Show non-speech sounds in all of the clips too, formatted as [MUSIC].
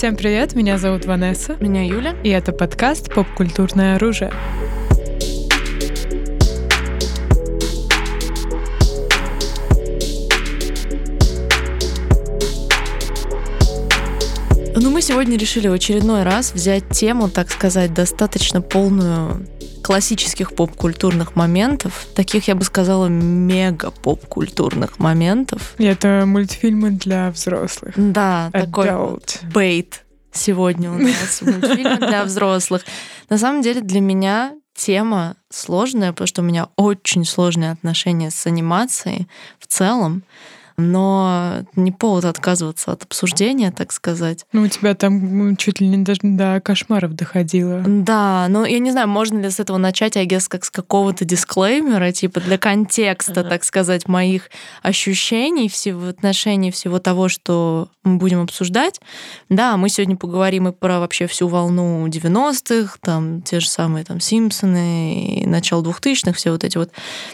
Всем привет, меня зовут Ванесса. Меня Юля. И это подкаст «Поп-культурное оружие». Ну, мы сегодня решили в очередной раз взять тему, так сказать, достаточно полную классических поп-культурных моментов, таких, я бы сказала, мега-поп-культурных моментов. И это мультфильмы для взрослых. Да, Adult. такой бейт сегодня у нас мультфильмы для взрослых. На самом деле для меня тема сложная, потому что у меня очень сложные отношения с анимацией в целом но не повод отказываться от обсуждения, так сказать. Ну, у тебя там чуть ли не даже до кошмаров доходило. Да, ну, я не знаю, можно ли с этого начать, я guess, как с какого-то дисклеймера, типа для контекста, так сказать, моих ощущений всего, в отношении всего того, что мы будем обсуждать. Да, мы сегодня поговорим и про вообще всю волну 90-х, там те же самые там Симпсоны и начало 2000-х, все вот эти вот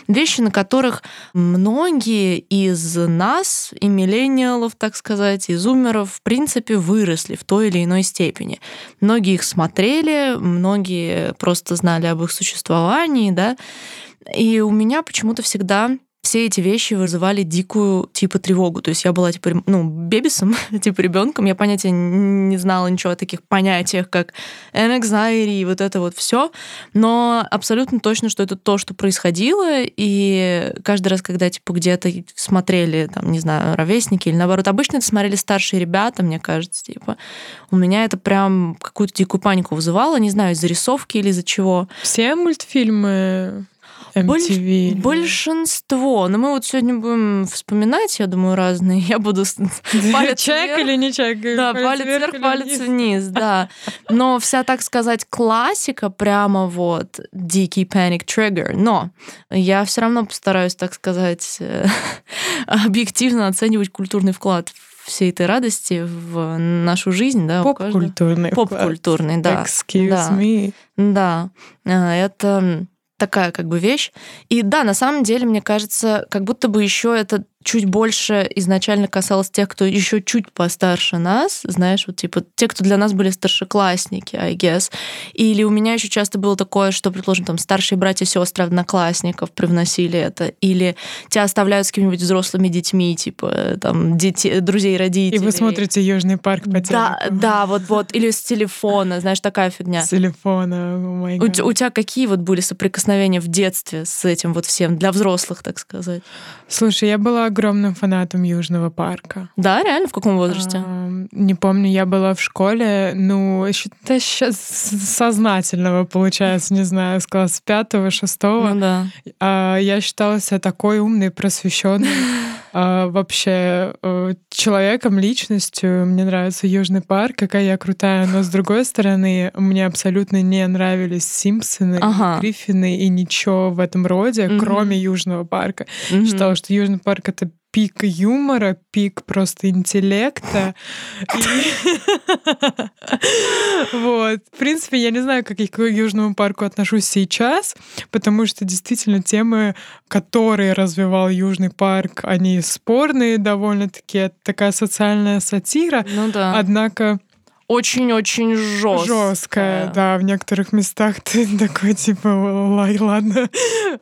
вещи, на которых многие из нас нас, и миллениалов, так сказать, и зумеров, в принципе, выросли в той или иной степени. Многие их смотрели, многие просто знали об их существовании, да, и у меня почему-то всегда все эти вещи вызывали дикую типа тревогу. То есть я была типа, ну, бебисом, [LAUGHS] типа ребенком. Я понятия не знала ничего о таких понятиях, как anxiety и вот это вот все. Но абсолютно точно, что это то, что происходило. И каждый раз, когда типа где-то смотрели, там, не знаю, ровесники или наоборот, обычно это смотрели старшие ребята, мне кажется, типа, у меня это прям какую-то дикую панику вызывало, не знаю, из-за рисовки или из-за чего. Все мультфильмы MTV. Больш, большинство. Но мы вот сегодня будем вспоминать, я думаю, разные. [LAUGHS] Я буду [LAUGHS] палец Чек или не чек? Да, палец вверх, палец вниз, [LAUGHS] да. Но вся, так сказать, классика прямо вот дикий Panic Trigger. Но я все равно постараюсь, так сказать, объективно оценивать культурный вклад всей этой радости в нашу жизнь, да, поп-культурный, поп-культурный, да, Excuse да, me. да, а, это такая как бы вещь. И да, на самом деле, мне кажется, как будто бы еще это чуть больше изначально касалось тех, кто еще чуть постарше нас, знаешь, вот типа те, кто для нас были старшеклассники, I guess. Или у меня еще часто было такое, что, предположим, там старшие братья и сестры одноклассников привносили это, или тебя оставляют с какими-нибудь взрослыми детьми, типа там дети, друзей родителей. И вы смотрите Южный парк по телеку. Да, да, вот вот, или с телефона, знаешь, такая фигня. С телефона, oh у, у тебя какие вот были соприкосновения в детстве с этим вот всем для взрослых, так сказать? Слушай, я была огромным фанатом Южного парка. Да, реально? В каком возрасте? А, не помню, я была в школе, ну, еще сейчас сознательного, получается, не знаю, с класса пятого, шестого. Ну да. А, я считала себя такой умной, просвещенной. [LAUGHS] А, вообще э, человеком, личностью. Мне нравится Южный парк, какая я крутая. Но с другой стороны, мне абсолютно не нравились Симпсоны, ага. Гриффины и ничего в этом роде, угу. кроме Южного парка. Угу. Считала, что Южный парк — это пик юмора, пик просто интеллекта. Вот. В принципе, я не знаю, как я к Южному парку отношусь сейчас, потому что действительно темы, которые развивал Южный парк, они спорные довольно-таки. такая социальная сатира. Ну да. Однако очень-очень жесткая. Жесткая, да. В некоторых местах ты [LAUGHS] такой, типа, ладно,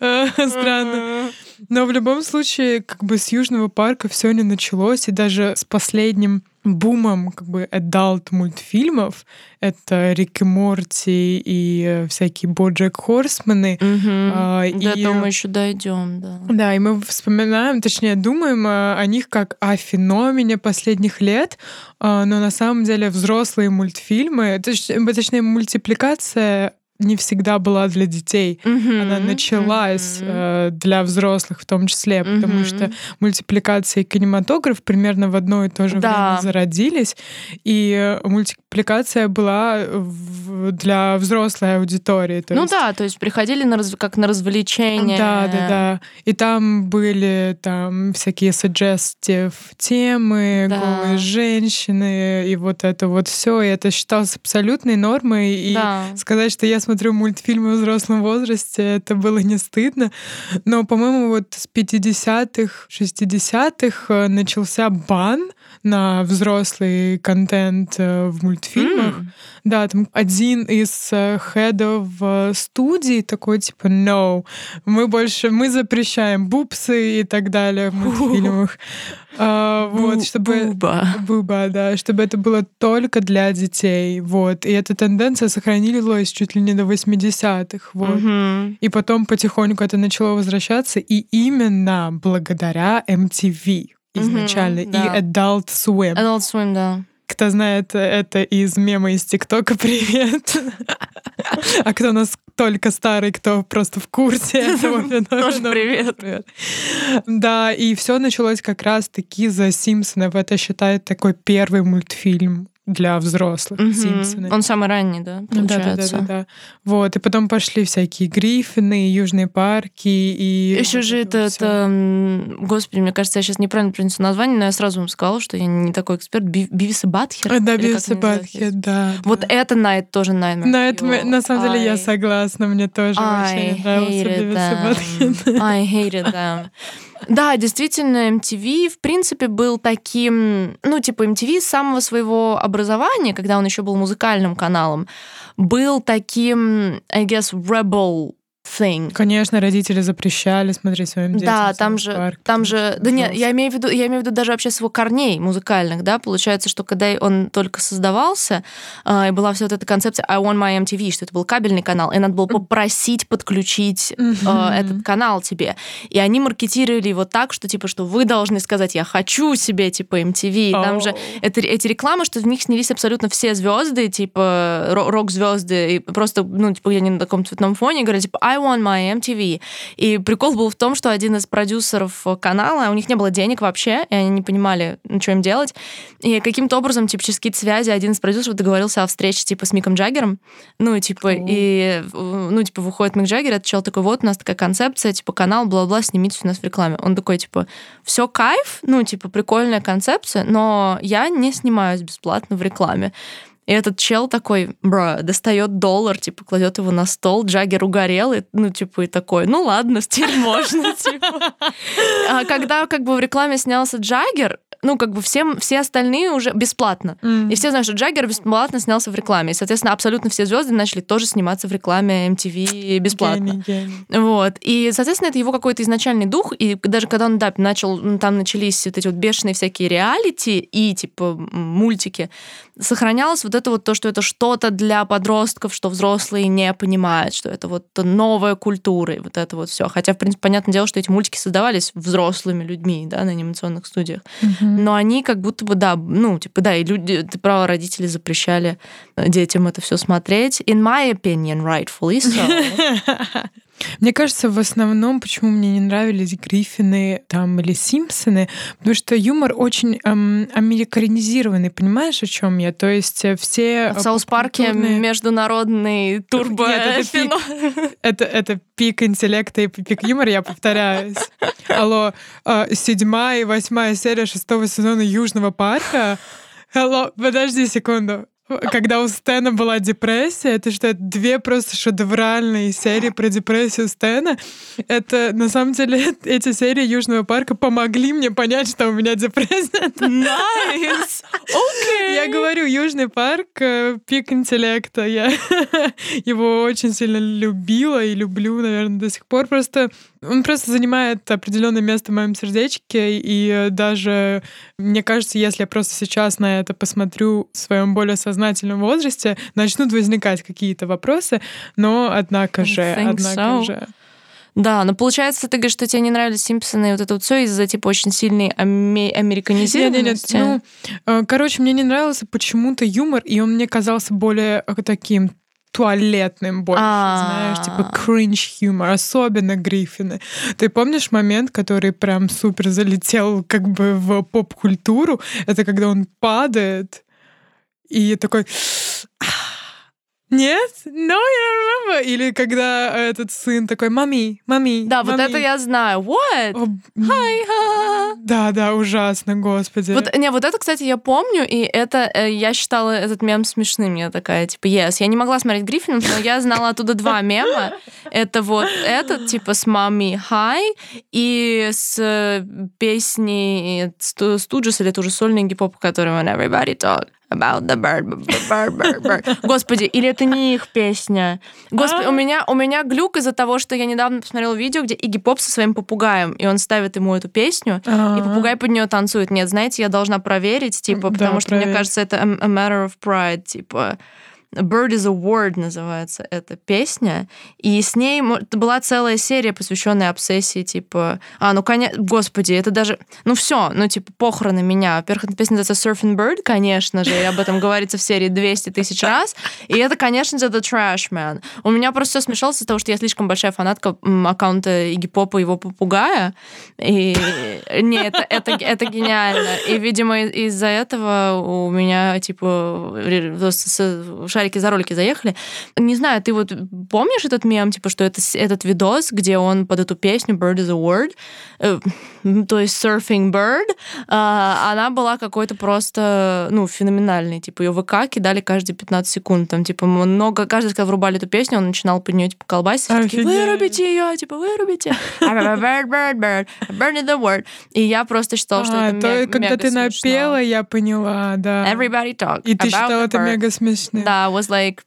[LAUGHS] странно. Но в любом случае, как бы с Южного парка все не началось, и даже с последним бумом как бы adult мультфильмов это Рик и Морти и всякие Боджек Хорсманы. Угу. А, и... До мы еще дойдем, да. Да, и мы вспоминаем, точнее, думаем о них как о феномене последних лет, а, но на самом деле взрослые мультфильмы, точнее, мультипликация не всегда была для детей. Mm-hmm. Она началась mm-hmm. э, для взрослых в том числе, mm-hmm. потому что мультипликация и кинематограф примерно в одно и то же да. время зародились, и мультипликация была в, для взрослой аудитории. То ну есть... да, то есть приходили на раз... как на развлечения. Да, да, да. И там были там всякие suggestive темы, да. голые женщины, и вот это вот все, и это считалось абсолютной нормой. И да. сказать, что я смотрю мультфильмы в взрослом возрасте, это было не стыдно. Но, по-моему, вот с 50-х, 60-х э, начался бан на взрослый контент э, в мультфильмах. М. Да, там один из э, хедов студии такой типа no, мы больше мы запрещаем бупсы и так далее в мультфильмах. [LAUGHS] А, Вот, Бу- чтобы Буба. Буба, да, чтобы это было только для детей, вот. И эта тенденция сохранилась чуть ли не до 80-х, вот. Мгм. И потом потихоньку это начало возвращаться, и именно благодаря MTV изначально Мгм, да. и Adult Swim. Adult Swim, да. Кто знает это из мема из ТикТока, [LAUGHS] привет. А кто у нас только старый, кто просто в курсе [LAUGHS] этого феномена. Тоже привет. Привет. Да, и все началось как раз-таки за Симпсонов. Это считает такой первый мультфильм для взрослых Мгм. Симпсоны. Он самый ранний, да, Да, да, да, получается. да, да. Вот, и потом пошли всякие Гриффины, Южные парки и... Еще вот же это, это, м, господи, мне кажется, я сейчас неправильно принесу название, но я сразу вам сказала, что я не такой эксперт. Би- Бивис и Батхер? А, Да, Бивис и? Батхед, да. Вот да. это Найт тоже Nightmare На, это, мы- Fuel. на самом деле я I- согласна, мне тоже I очень нравился Бивис и them. Батхед. I hated them. Да, [LAUGHS] действительно, MTV, в принципе, был таким, ну, типа, MTV с самого своего образования, когда он еще был музыкальным каналом, был таким, I guess, rebel thing. Конечно, родители запрещали смотреть своим детям. Да, там же, Парк, там же, да нет, я имею в виду, я имею в виду даже вообще с его корней музыкальных, да, получается, что когда он только создавался, а, и была вся вот эта концепция I want my MTV, что это был кабельный канал, и надо было попросить подключить э, этот канал тебе. И они маркетировали его так, что типа, что вы должны сказать, я хочу себе типа MTV. И Там же это, эти рекламы, что в них снялись абсолютно все звезды, типа ро- рок-звезды, и просто, ну, типа, я не на таком цветном фоне, говорят, типа, I want my MTV. И прикол был в том, что один из продюсеров канала, у них не было денег вообще, и они не понимали, ну, что им делать. И каким-то образом, типа, через какие-то связи один из продюсеров договорился о встрече, типа, с Миком Джаггером. Ну, и, типа, О. и, э, ну, типа, выходит Мик Джаггер, этот чел такой, вот, у нас такая концепция, типа, канал, бла-бла, снимите у нас в рекламе. Он такой, типа, все кайф, ну, типа, прикольная концепция, но я не снимаюсь бесплатно в рекламе. И этот чел такой, бро, достает доллар, типа, кладет его на стол, Джаггер угорел, и, ну, типа, и такой, ну ладно, теперь можно, [LAUGHS] типа. А когда как бы в рекламе снялся Джаггер, ну, как бы всем, все остальные уже бесплатно. М. И все знают, что Джаггер бесплатно снялся в рекламе. И, соответственно, абсолютно все звезды начали тоже сниматься в рекламе MTV бесплатно. Гений, гений. Вот. И, соответственно, это его какой-то изначальный дух. И даже когда он, да, начал, там начались вот эти вот бешеные всякие реалити и, типа, мультики, сохранялось вот это вот то, что это что-то для подростков, что взрослые не понимают, что это вот новая культура и вот это вот все. Хотя, в принципе, понятное дело, что эти мультики создавались взрослыми людьми, да, на анимационных студиях. Мгм. Но они как будто бы, да, ну, типа, да, и люди, ты права, родители запрещали детям это все смотреть. In my opinion, rightfully so. [LAUGHS] Мне кажется, в основном, почему мне не нравились Гриффины там или Симпсоны, потому что юмор очень эм, американизированный, понимаешь, о чем я? То есть э, все В South Park е попкультурные- международный турбо Нет, это пик. это, это пик интеллекта и пик юмора, я повторяюсь. Алло, э, седьмая и восьмая серия шестого сезона Южного парка. Алло, подожди секунду. Когда у Стэна была депрессия, это что, это две просто шедевральные серии про депрессию Стэна. Это, на самом деле, [LAUGHS] эти серии Южного парка помогли мне понять, что у меня депрессия. Nice. Окей. Я говорю, Южный парк э, пик интеллекта. Я [LAUGHS] его очень сильно любила и люблю, наверное, до сих пор. Просто он просто занимает определенное место в моем сердечке. И э, даже, мне кажется, если я просто сейчас на это посмотрю в своем более сознательном возрасте, начнут возникать какие-то вопросы. Но, однако же, однако so. же. Да, но получается, ты говоришь, что тебе не нравились Симпсоны и вот это вот все из-за типа очень сильной аме- Нет, нет, нет. американизированности. Ну, э, короче, мне не нравился почему-то юмор, и он мне казался более э, таким туалетным больше, А. знаешь, типа кринж юмор, особенно Гриффины. Ты помнишь момент, который прям супер залетел как бы в поп-культуру? Это когда он падает и такой... Нет? No, я remember. Или когда этот сын такой, мами, мами, Да, вот мами». это я знаю. What? О, Hi, ha. Да, да, ужасно, господи. Вот, не, вот это, кстати, я помню, и это э, я считала этот мем смешным. Я такая, типа, yes. Я не могла смотреть Гриффинов, но я знала оттуда два мема. Это вот этот, типа, с мами Hi, и с э, песней Сту- Студжес, или это уже сольный гип-поп, который Everybody Talk About the bird, bird, bird, bird. [LAUGHS] Господи, или это не их песня? Господи, А. у меня, у меня глюк из-за того, что я недавно посмотрела видео, где Игги Поп со своим попугаем, и он ставит ему эту песню, и А. попугай под нее танцует. Нет, знаете, я должна проверить, типа, Да, потому что мне кажется, это a matter of pride, типа. Bird is a word называется эта песня. И с ней была целая серия, посвященная обсессии, типа... А, ну, конечно... Господи, это даже... Ну, все, ну, типа, похороны меня. Во-первых, эта песня называется Surfing Bird, конечно же, и об этом говорится в серии 200 тысяч раз. И это, конечно же, The Trash Man. У меня просто все смешалось из-за того, что я слишком большая фанатка аккаунта Игги Попа и его попугая. И не, это, это, это гениально. И, видимо, из- из-за этого у меня, типа, шарики за ролики заехали. Не знаю, ты вот помнишь этот мем, типа, что это этот видос, где он под эту песню Bird is a word, э, [LAUGHS] то есть Surfing Bird, а, она была какой-то просто, ну, феноменальной. Типа, ее ВК кидали каждые 15 секунд. Там, типа, много, каждый, когда врубали эту песню, он начинал под нее, типа, колбасить. Такие, вырубите ее, типа, вырубите. [LAUGHS] Bird, bird, bird, bird is the word. И я просто считала, что А, это то, ме- когда мега ты смешно. напела, я поняла, да. Everybody talk И ты считала это мега смешным. Да, was like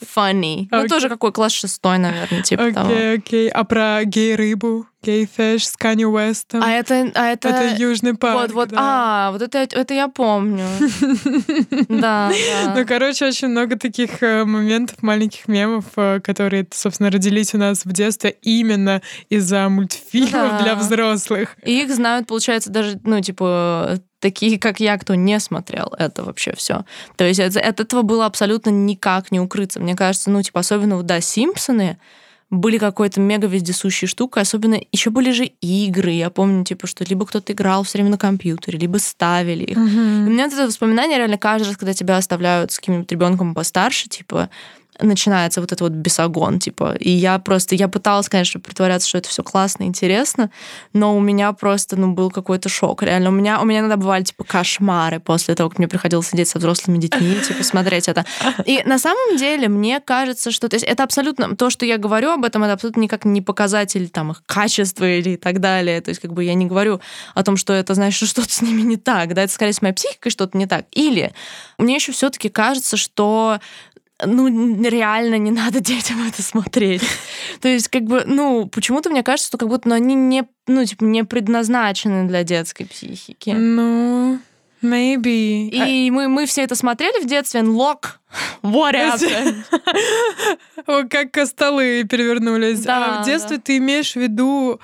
funny. Ну, Окей. тоже какой класс шестой, наверное, типа того. Окей, окей. А про гей-рыбу, gay fish с Канье Уэстом? А это, а это... Это Южный парк, Вот, вот, да. а, вот это, это я помню. [LAUGHS] Да, Ну, короче, очень много таких э, моментов, маленьких мемов, э, которые, собственно, родились у нас в детстве именно из-за мультфильмов для взрослых. И их знают, получается, даже, ну, типа, такие, как я, кто не смотрел это вообще все. То есть от этого было абсолютно никак не укрыться. Мне кажется, ну, типа, особенно, да, Симпсоны были какой-то мега вездесущей штукой, особенно еще были же игры. Я помню, типа, что либо кто-то играл все время на компьютере, либо ставили их. И у меня вот это воспоминание реально каждый раз, когда тебя оставляют с каким-нибудь ребенком постарше, типа, начинается вот этот вот бесогон, типа. И я просто, я пыталась, конечно, притворяться, что это все классно, интересно, но у меня просто, ну, был какой-то шок. Реально, у меня, у меня иногда бывали, типа, кошмары после того, как мне приходилось сидеть со взрослыми детьми, типа, смотреть это. И на самом деле, мне кажется, что... То есть это абсолютно... То, что я говорю об этом, это абсолютно никак не показатель там их качества или так далее. То есть как бы я не говорю о том, что это, знаешь, что [LAUGHS] что-то с ними не так. Да, это скорее с моей психикой что-то не так. Или мне еще все-таки кажется, что ну, реально не надо [LAUGHS] детям это смотреть. То есть, как бы, ну, почему-то мне кажется, что как будто ну, они не, ну, типа, не предназначены для детской психики. Ну, maybe. А, И мы, мы все это смотрели в детстве, unlock, what happened? [LAUGHS] Как столы перевернулись. Да, а в детстве да. ты имеешь в виду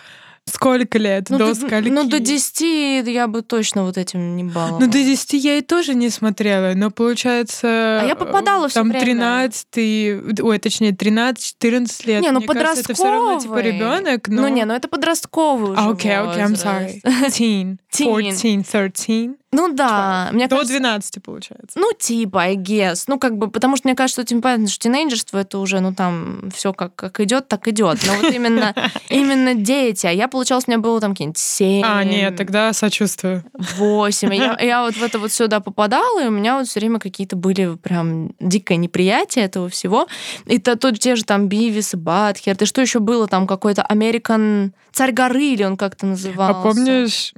сколько лет? Ну, до до, скольки? ну, до 10 я бы точно вот этим не баловала. Ну, до 10 я и тоже не смотрела, но получается... А я попадала Там время. 13, и- ой, точнее, 13-14 лет. Не, ну Мне кажется, это все равно типа подростковый. ребенок, но... Ну, не, ну это подростковый уже А, Окей, окей, I'm sorry. Teen, Teen. 14, 13. Ну да, мне До кажется... 12, получается. Ну, типа, I guess. Ну, как бы, потому что мне кажется, что тем понятно, что тинейджерство это уже, ну, там, все как, как идет, так идет. Но вот именно, [LAUGHS] именно дети. А я, получалось, у меня было там какие-нибудь 7, А, нет, тогда сочувствую. 8. И я, [LAUGHS] я вот в это вот сюда попадала, и у меня вот все время какие-то были прям дикое неприятие этого всего. И то, тут те же там Бивис и Батхер. И что еще было? Там какой-то American Царь горы, или он как-то назывался. А помнишь,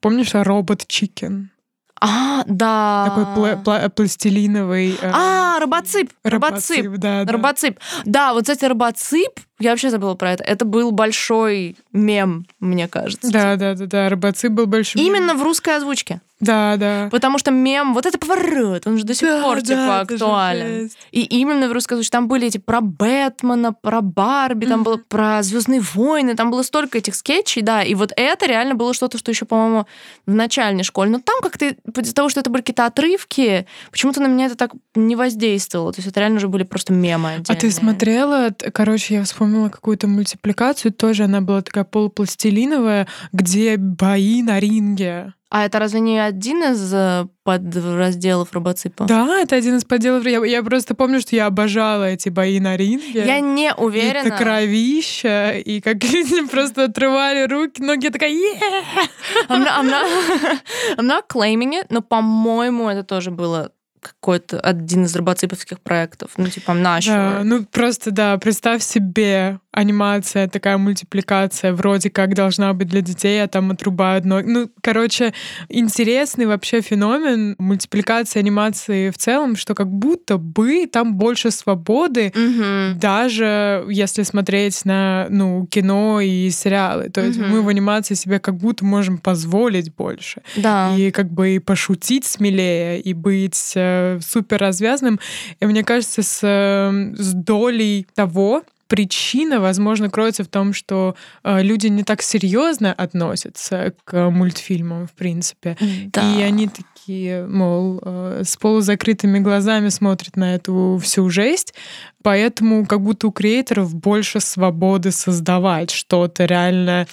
помнишь робот Чикен? А, да. Такой пла- пла- пластилиновый. э, А. Робоцип. робоцип, да, да. Робоцип. Да, вот, кстати, робоцип, я вообще забыла про это. Это был большой мем, мне кажется. Да, да, да, да. Робоцип был большим. Именно в русской озвучке. Да, да. Потому что мем, вот это поворот, он же до сих Да, пор, да, типа, актуален. И именно в русской озвучке там были эти про Бэтмена, про Барби, там было про Звездные войны, там было столько этих скетчей, да. И вот это реально было что-то, что еще, по-моему, в начальной школе. Но там как-то из-за того, что это были какие-то отрывки, почему-то на меня это так не воздействовало. То есть это реально уже были просто мемы А отдельные. ты смотрела, короче, я вспомнила вспомнила какую-то мультипликацию, тоже она была такая полупластилиновая, где бои на ринге. А это разве не один из э, подразделов робоципа? Да, это один из подделов. Я, я просто помню, что я обожала эти бои на ринге. Я не уверена. Это кровища, и как [LAUGHS] люди просто отрывали руки, ноги, я такая, yeah! I'm not, I'm not, [LAUGHS] I'm not claiming it, но, по-моему, это тоже было какой-то один из робоциповских проектов. Ну, типа, наш. Да, ну, просто, да, представь себе анимация, такая мультипликация вроде как должна быть для детей, а там отрубают ноги. Ну, короче, интересный вообще феномен мультипликации анимации в целом, что как будто бы там больше свободы, Мгм. даже если смотреть на, ну, кино и сериалы. То есть Мгм. мы в анимации себе как будто можем позволить больше. Да. И как бы и пошутить смелее, и быть э, супер развязным. И мне кажется, с, э, с долей того, причина, возможно, кроется в том, что э, люди не так серьезно относятся к мультфильмам, в принципе. Да. И они такие, мол, э, с полузакрытыми глазами смотрят на эту всю жесть. Поэтому как будто у креаторов больше свободы создавать что-то реально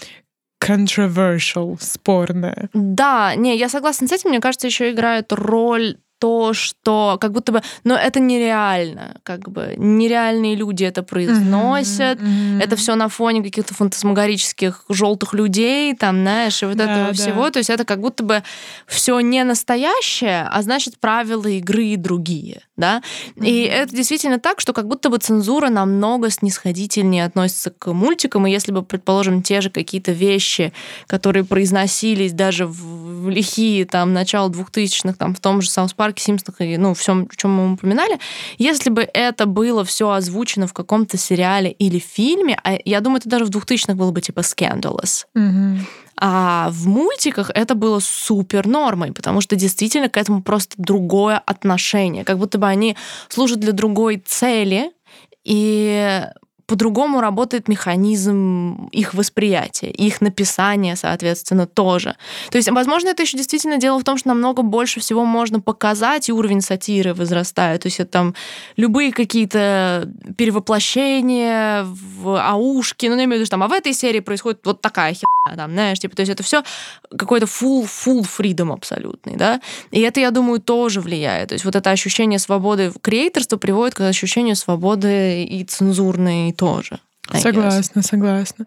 controversial, спорное. Да, не, я согласна с этим. Мне кажется, еще играет роль то, что как будто бы, но это нереально, как бы нереальные люди это произносят, Мгм. это все на фоне каких-то фантасмагорических желтых людей, там, знаешь, и вот Да, этого да. всего. То есть это как будто бы все не настоящее, а значит правила игры другие, да. И Мгм. это действительно так, что как будто бы цензура намного снисходительнее относится к мультикам, и если бы, предположим, те же какие-то вещи, которые произносились даже в, в лихие там начало 2000-х, там в том же Саус Парке, Симпсонах и ну всем, о чем мы упоминали, если бы это было все озвучено в каком-то сериале или фильме, а я думаю, это даже в 2000-х было бы типа scandalous. Мгм. А в мультиках это было супер нормой, потому что действительно к этому просто другое отношение. Как будто бы они служат для другой цели, и по-другому работает механизм их восприятия, их написания, соответственно, тоже. То есть, возможно, это еще действительно дело в том, что намного больше всего можно показать, и уровень сатиры возрастает. То есть это там любые какие-то перевоплощения в аушки, ну, я имею в виду, что там, а в этой серии происходит вот такая херня, там, знаешь, типа, то есть это все какой-то full, full freedom абсолютный, да, и это, я думаю, тоже влияет. То есть вот это ощущение свободы креаторства приводит к ощущению свободы и цензурной тоже. I guess. Согласна, согласна.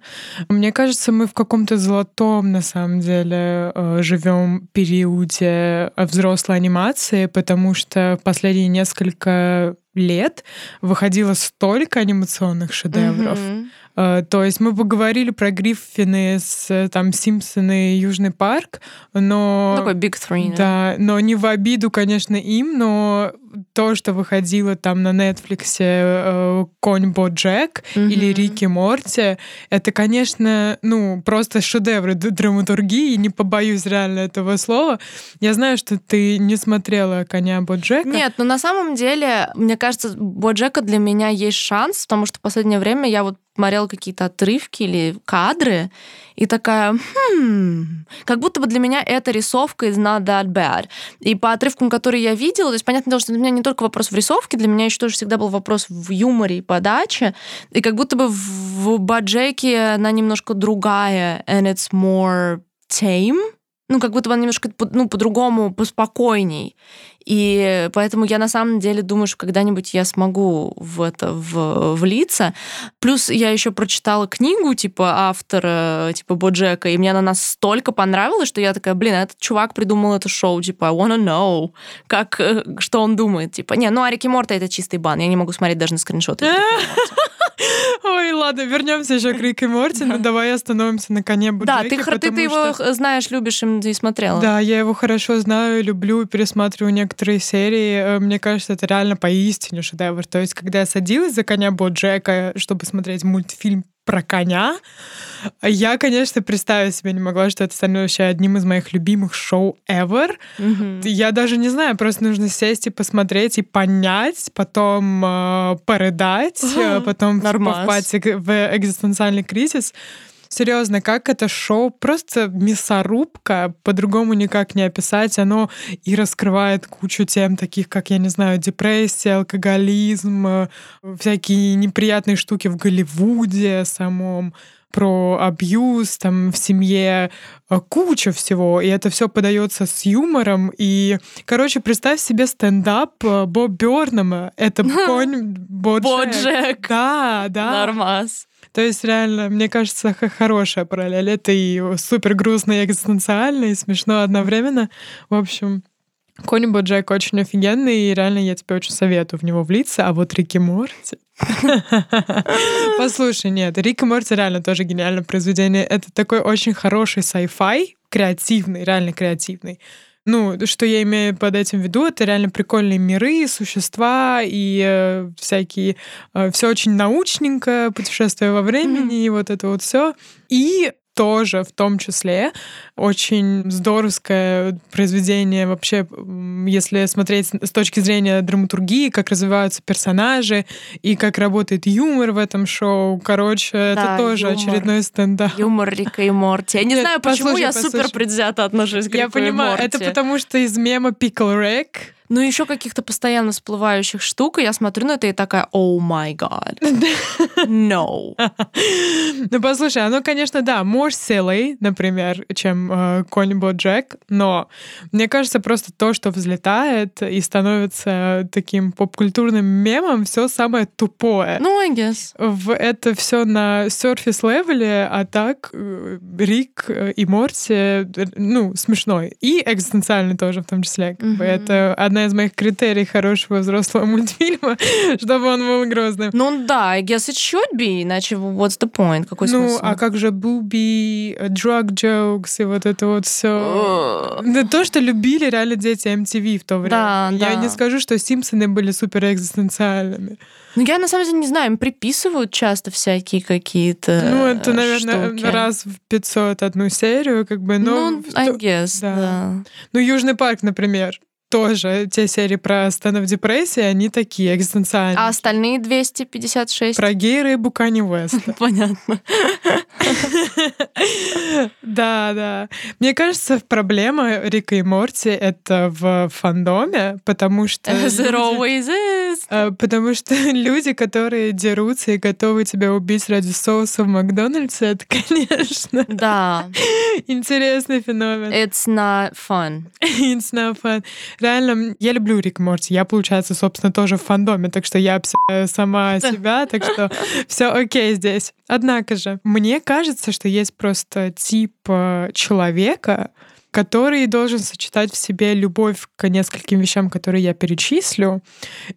Мне кажется, мы в каком-то золотом, на самом деле, э, живем периоде э, взрослой анимации, потому что последние несколько лет выходило столько анимационных шедевров. Мгм. Э, То есть мы поговорили про Гриффины с э, там Симпсоны и Южный парк, но Ну, Такой big three. да. да, но не в обиду, конечно, им, но то, что выходило там на Netflix э, Конь Боджек или Мгм. Рики Морти, это, конечно, ну, просто шедевры драматургии, не побоюсь реально этого слова. Я знаю, что ты не смотрела Коня Боджека. Нет, но на самом деле, мне кажется, Боджека для меня есть шанс, потому что в последнее время я вот смотрела какие-то отрывки или кадры, и такая, хм, как будто бы для меня эта рисовка is not that bad. И по отрывкам, которые я видела, то есть, понятное дело, что для меня не только вопрос в рисовке, для меня еще тоже всегда был вопрос в юморе и подаче, и как будто бы в Боджеке она немножко другая, and it's more tame, ну, как будто бы она немножко ну, по-другому, поспокойней. И поэтому я на самом деле думаю, что когда-нибудь я смогу в это в, влиться. Плюс я еще прочитала книгу типа автора типа Боджека, и мне она настолько понравилась, что я такая, блин, а этот чувак придумал это шоу, типа, I wanna know, как, э, что он думает. Типа, не, ну а Рики Морта это чистый бан, я не могу смотреть даже на скриншоты. [LAUGHS] Ой, ладно, вернемся еще к Рик и Морти, но давай остановимся на Коне Да, Боджеке. ты, хр- ты, потому ты его знаешь, любишь и смотрела. Да, я его хорошо знаю, люблю, пересматриваю некоторые серии. Э, Мне кажется, это реально поистине шедевр. То есть, когда я садилась за коня Боджека, чтобы смотреть мультфильм про коня, я, конечно, представить себе не могла, что это станет вообще одним из моих любимых шоу ever. Мгм. Я даже не знаю, просто нужно сесть и посмотреть, и понять, потом э, порыдать, э, потом Нормас. впасть в экзистенциальный кризис. Серьезно, как это шоу, просто мясорубка, по-другому никак не описать. Оно и раскрывает кучу тем, таких как, я не знаю, депрессия, алкоголизм, э, всякие неприятные штуки в Голливуде самом про абьюз там в семье, э, куча всего, и это все подается с юмором. И, короче, представь себе стендап э, Боб Бёрнама. Это [LAUGHS] конь Боджек. Боджек. Да, да. Нормас. То есть реально, мне кажется, хорошая параллель. Это и супер грустно, и экзистенциально, и смешно одновременно. В общем, Конь Боджек очень офигенный, и реально я тебе очень советую в него влиться. А вот Рики Морти... [LAUGHS] Послушай, нет, Рик и Морти реально тоже гениальное произведение. Это такой очень хороший sci-fi, креативный, реально креативный. Ну, что я имею под этим в виду, это реально прикольные миры, существа и э, всякие... Э, все очень научненько, путешествие во времени, mm-hmm. и вот это вот все. И тоже в том числе очень здоровское произведение вообще, если смотреть с точки зрения драматургии, как развиваются персонажи и как работает юмор в этом шоу. Короче, да, это тоже юмор. очередной стендап. Юмор Рика и Морти. Я не Нет, знаю, почему послушай, я послушай. супер предвзято отношусь к Рику Я понимаю, это потому что из мема Pickle Rick ну, еще каких-то постоянно всплывающих штук, и я смотрю на это и такая, о май гад. [LAUGHS] No. [LAUGHS] Ну, послушай, оно, конечно, да, more silly, например, чем э, Конь Боджек, но мне кажется, просто то, что взлетает и становится таким попкультурным мемом, все самое тупое. Ну, I guess. В это все на surface левеле, а так э, Рик и Морти, э, ну, смешной. И экзистенциальный тоже в том числе. Mm-hmm. Это одна одна из моих критерий хорошего взрослого [LAUGHS] мультфильма, чтобы он был грозным. Ну да, I guess it should be, иначе what's the point? Какой ну, смысл? а как же Буби, drug jokes и вот это вот все. Это то, что любили реально дети MTV в то время. Да, Я да. не скажу, что Симпсоны были супер экзистенциальными. Ну, я на самом деле не знаю, им приписывают часто всякие какие-то Ну, это, наверное, штуки. раз в 500 одну серию, как бы, но... Ну, I guess, да. да. Ну, Южный парк, например тоже те серии про стендов депрессии, они такие экзистенциальные. А остальные 256? Про гейра и Букани Уэста. [LAUGHS] Понятно. [LAUGHS] Да, да. Мне кажется, проблема Рика и Морти — это в фандоме, потому что... Always is. А, потому что [LAUGHS] люди, которые дерутся и готовы тебя убить ради соуса в Макдональдсе, это, [LAUGHS] конечно... Да. Интересный феномен. It's not fun. It's not fun реально, я люблю Рик Морти. Я, получается, собственно, тоже в фандоме, так что я сама [LAUGHS] себя, так что все окей здесь. Однако же, мне кажется, что есть просто тип э, человека, который должен сочетать в себе любовь к нескольким вещам, которые я перечислю.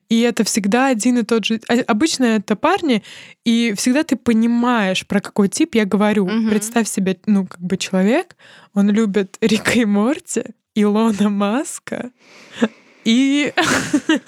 И это всегда один и тот же. А, обычно это парни, и всегда ты понимаешь, про какой тип я говорю. Угу. Представь себе, ну, как бы человек, он любит [LAUGHS] Рика и Морти, Илона Маска и...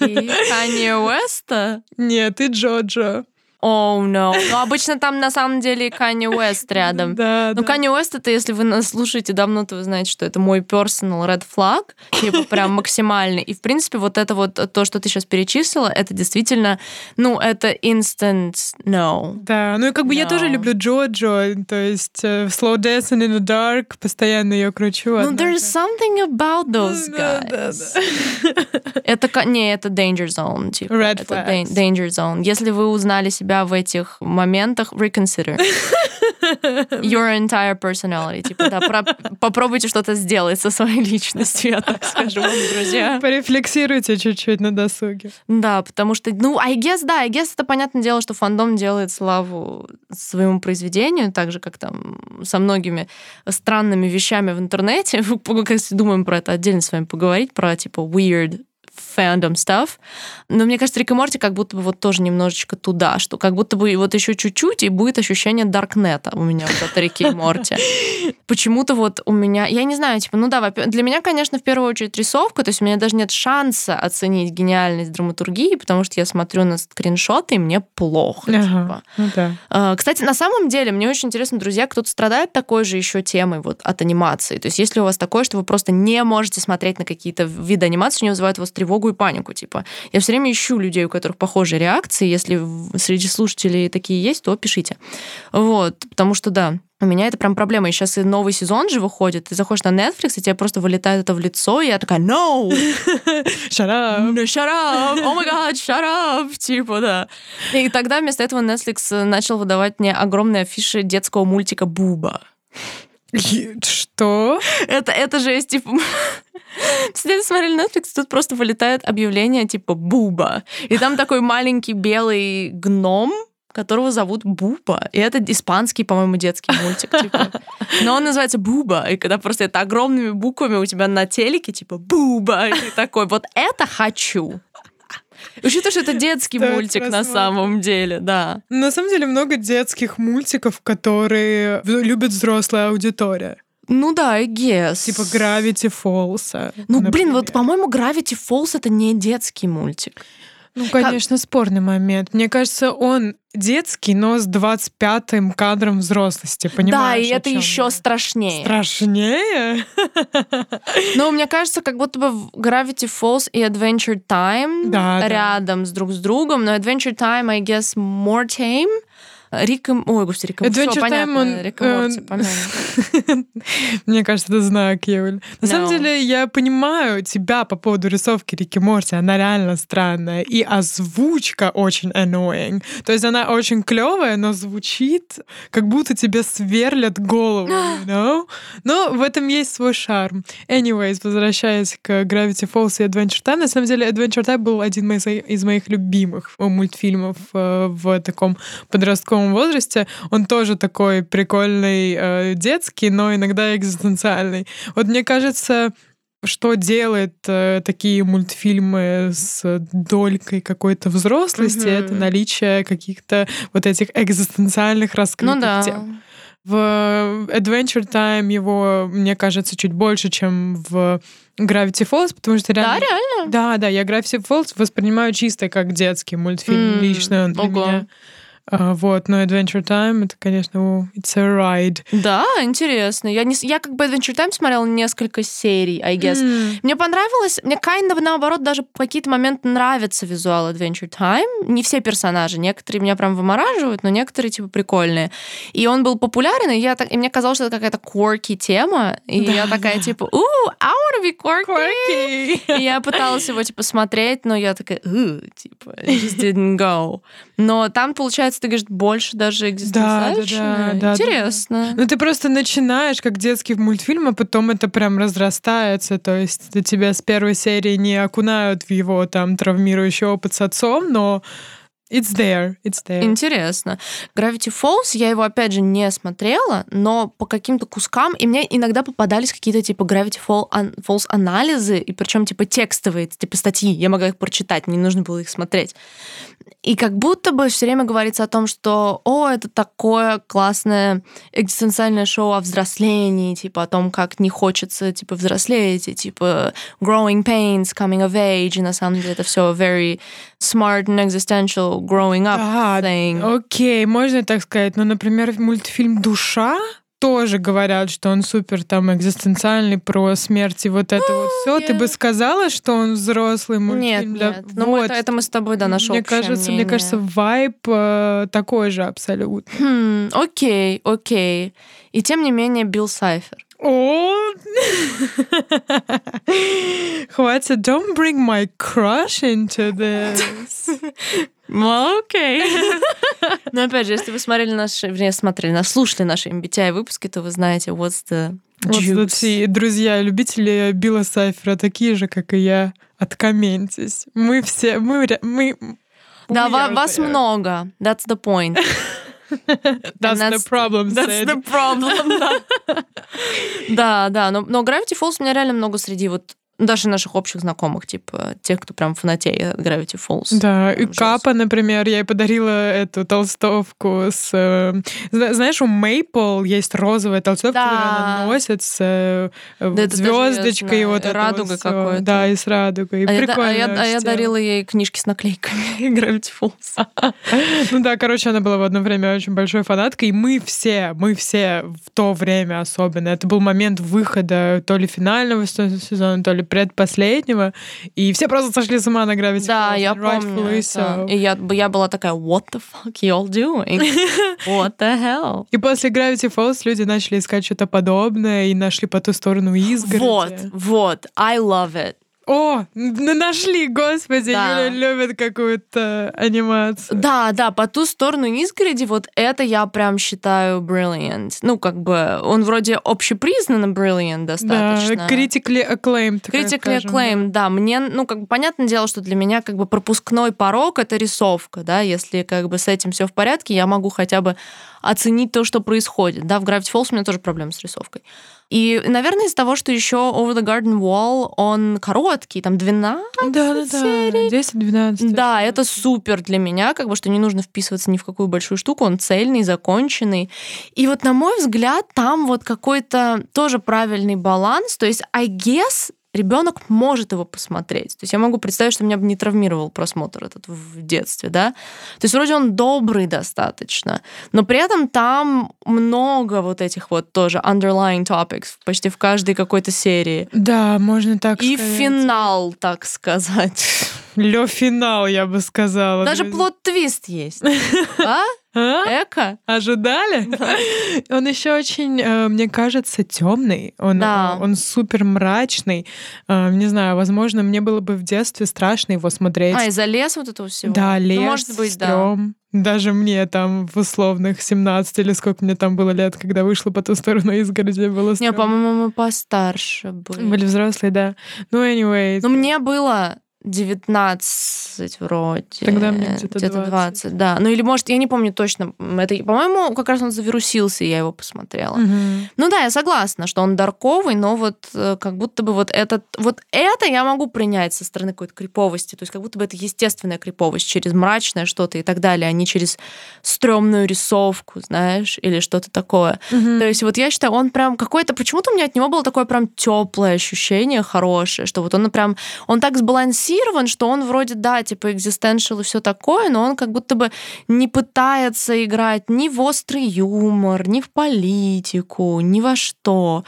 И Канье Уэста? [LAUGHS] Нет, и Джоджо. Оу, oh, no. Ну, обычно там на самом деле Канни Уэст рядом. Да, Ну, Канни Уэст, это если вы нас слушаете давно, то вы знаете, что это мой personal red flag, типа прям максимальный. И, в принципе, вот это вот то, что ты сейчас перечислила, это действительно, ну, это instant no. Да, ну и как бы no. я тоже люблю Джоджо, то есть uh, Slow Dancing in the Dark, постоянно ее кручу. Ну, there's something about those guys. Это, не, это Danger Zone, типа. Red это Danger Zone. Если вы узнали себя себя в этих моментах, reconsider [LAUGHS] your entire personality. Типа, да, про, попробуйте что-то сделать со своей личностью, я так скажу вам, друзья. Порефлексируйте чуть-чуть на досуге. Да, потому что, ну, I guess, да, I guess это понятное дело, что фандом делает славу своему произведению, так же, как там со многими странными вещами в интернете. [LAUGHS] Если думаем про это отдельно с вами поговорить, про, типа, weird fandom stuff. Но мне кажется, Рик и Морти как будто бы вот тоже немножечко туда, что как будто бы вот еще чуть-чуть, и будет ощущение Даркнета у меня вот от Рики и Морти. [LAUGHS] Почему-то вот у меня, я не знаю, типа, ну да, для меня, конечно, в первую очередь рисовка, то есть у меня даже нет шанса оценить гениальность драматургии, потому что я смотрю на скриншоты, и мне плохо. Ага, типа. ну да. А, кстати, на самом деле, мне очень интересно, друзья, кто-то страдает такой же еще темой вот от анимации. То есть если у вас такое, что вы просто не можете смотреть на какие-то виды анимации, не вызывают у вас тревогу, тревогу и панику. Типа, я все время ищу людей, у которых похожие реакции. Если среди слушателей такие есть, то пишите. Вот, потому что да, у меня это прям проблема. И сейчас и новый сезон же выходит. Ты заходишь на Netflix, и тебе просто вылетает это в лицо, и я такая, no! [LAUGHS] Shut up! No, shut up! Oh my god, shut up! Типа, да. И тогда вместо этого Netflix начал выдавать мне огромные афиши детского мультика «Буба». Что? Это, это же есть, типа... Сидели, смотрели Netflix, тут просто вылетает объявление типа «Буба». И там такой маленький белый гном, которого зовут Буба. И это испанский, по-моему, детский мультик. Типа. Но он называется Буба. И когда просто это огромными буквами у тебя на телеке, типа Буба, и такой, вот это хочу. Учитывая, что это детский так мультик на самом деле, да. На самом деле много детских мультиков, которые любят взрослая аудитория. Ну да, I guess. Типа Gravity Falls. Ну, например. блин, вот, по-моему, Gravity Falls это не детский мультик. Ну, конечно, как... спорный момент. Мне кажется, он детский, но с 25-м кадром взрослости, понимаешь? Да, и это еще страшнее. Страшнее? [LAUGHS] Ну, мне кажется, как будто бы Gravity Falls и Adventure Time да, рядом да. с друг с другом, но Adventure Time, I guess, more tame. Рик и... Ой, господи, Рик и Все, понятно, он... [LAUGHS] Мне кажется, это знак, Юль. На самом деле, я понимаю тебя по поводу рисовки Рики Морти. Она реально странная. И озвучка очень annoying. То есть она очень клевая, но звучит, как будто тебе сверлят голову, [GASPS] you know? Но в этом есть свой шарм. Anyways, возвращаясь к Gravity Falls и Adventure Time, на самом деле Adventure Time был один из моих любимых мультфильмов э, в таком подростковом подростковом возрасте, он тоже такой прикольный э, детский, но иногда экзистенциальный. Вот мне кажется, что делает э, такие мультфильмы с долькой какой-то взрослости, mm-hmm. это наличие каких-то вот этих экзистенциальных раскрытых ну, да. тем. В Adventure Time его, мне кажется, чуть больше, чем в Gravity Falls, потому что реально... Да, реально? Да, да, я Gravity Falls воспринимаю чисто как детский мультфильм mm, лично он для ого. меня. А, вот, но Adventure Time это, конечно, it's a ride. Да, интересно. Я, не, я как бы Adventure Time смотрела несколько серий, I guess. Mm. Мне понравилось, мне kind of, наоборот, даже в какие-то моменты нравится визуал Adventure Time. Не все персонажи, некоторые меня прям вымораживают, но некоторые, типа, прикольные. И он был популярен, и, я, и мне казалось, что это какая-то quirky тема, и да, я такая, да. типа, ooh, I wanna be quirky. quirky. И я пыталась его, типа, смотреть, но я такая, типа, just didn't go. Но там, получается, ты говоришь, больше даже экзистенциально. Да, да, да, Интересно. Да, да. Ну, ты просто начинаешь как детский мультфильм, а потом это прям разрастается. То есть тебя с первой серии не окунают в его там травмирующий опыт с отцом, но It's there, it's there. Интересно. Gravity Falls, я его, опять же, не смотрела, но по каким-то кускам, и мне иногда попадались какие-то, типа, Gravity Falls анализы, и причем типа, текстовые, типа, статьи. Я могла их прочитать, не нужно было их смотреть. И как будто бы все время говорится о том, что, о, это такое классное экзистенциальное шоу о взрослении, типа о том, как не хочется, типа, взрослеть, и, типа, growing pains, coming of age, и на самом деле это все very smart and existential growing up а, thing. Окей, можно так сказать. Но, например, мультфильм «Душа», тоже говорят, что он супер там экзистенциальный про смерть и вот это вот все. Ты бы сказала, что он взрослый мультфильм? Нет, для... нет. Ну, вот. это, это мы с тобой, да, наш Мне кажется, мнение. мне кажется, вайб э, такой же абсолютно. Хм, окей, окей. И тем не менее, Билл Сайфер. О, [LAUGHS] хватит, don't bring my crush into this. [LAUGHS] Ну, окей. [LAUGHS] Но опять же, если вы смотрели наши, вернее, смотрели, нас слушали наши MBTI выпуски, то вы знаете what's the juice. Вот, друзья, любители Билла Сайфера такие же, как и я, откомментись. Мы все, мы, мы да, вас много. That's the point. That's, [LAUGHS] that's the problem. That's said. the problem, да. [LAUGHS] да, да. Но, но Gravity Falls у меня реально много среди вот даже наших общих знакомых, типа тех, кто прям фанатеет от Gravity Falls. Да, и Капа, например, я ей подарила эту толстовку с... Э, знаешь, у Мейпл есть розовая толстовка, да. которую она носит с э, да, звездочкой. Вот радуга какой-то. Да, и с радугой. А Прикольно. Я, а, я, а я дарила ей книжки с наклейками [LAUGHS] Gravity Falls. [LAUGHS] ну да, короче, она была в одно время очень большой фанаткой, и мы все, мы все в то время особенно, это был момент выхода то ли финального сезона, то ли ли предпоследнего, и все просто сошли с ума на Gravity Да, Falls. я помню so. И я, я была такая, what the fuck y'all doing? [LAUGHS] What the hell? И после Gravity Falls люди начали искать что-то подобное и нашли по ту сторону изгороди. Вот, вот, I love it. О, нашли, господи, Да. Юля любит какую-то анимацию. Да, да, по ту сторону изгороди, вот это я прям считаю brilliant. Ну, как бы, он вроде общепризнанно brilliant достаточно. Да, critically acclaimed. Critically acclaimed, да. Мне, ну, как бы, понятное дело, что для меня, как бы, пропускной порог — это рисовка, да. Если, как бы, с этим все в порядке, я могу хотя бы оценить то, что происходит. Да, в Gravity Falls у меня тоже проблемы с рисовкой. И, наверное, из того, что еще Over the Garden Wall, он короткий, там 12 Да, да, да. серий. 10-12. Да, это супер для меня, как бы, что не нужно вписываться ни в какую большую штуку, он цельный, законченный. И вот, на мой взгляд, там вот какой-то тоже правильный баланс. То есть, I guess, ребенок может его посмотреть. То есть я могу представить, что меня бы не травмировал просмотр этот в детстве, да. То есть вроде он добрый достаточно, но при этом там много вот этих вот тоже underlying topics почти в каждой какой-то серии. Да, можно так И сказать. финал, так сказать. Лё финал, я бы сказала. Даже плод-твист есть. [LAUGHS] А? А? Эко? Ожидали? [LAUGHS] Он еще очень, э, мне кажется, темный. Он, Да. он супер мрачный. Э, Не знаю, возможно, мне было бы в детстве страшно его смотреть. А, из-за леса вот этого всего? Да, лес, Ну, может быть, да. стрём. Даже мне там в условных 17 или сколько мне там было лет, когда вышла по ту сторону изгороди, было Не, по-моему, мы постарше были. Были взрослые, да. Ну, anyway. Ну, мне было 19 вроде. Тогда мне где-то 20. 20, да. Ну, или, может, я не помню точно. Это, по-моему, как раз он завирусился, я его посмотрела. Мгм. Ну да, я согласна, что он дарковый, но вот э, как будто бы вот этот, вот это я могу принять со стороны какой-то криповости, то есть как будто бы это естественная криповость через мрачное что-то и так далее, а не через стрёмную рисовку, знаешь, или что-то такое. Мгм. То есть вот я считаю, он прям какой-то, почему-то у меня от него было такое прям теплое ощущение хорошее, что вот он прям, он так сбалансирован, что он вроде, да, типа экзистеншал и все такое, но он как будто бы не пытается играть ни в острый юмор, ни в политику, ни во что.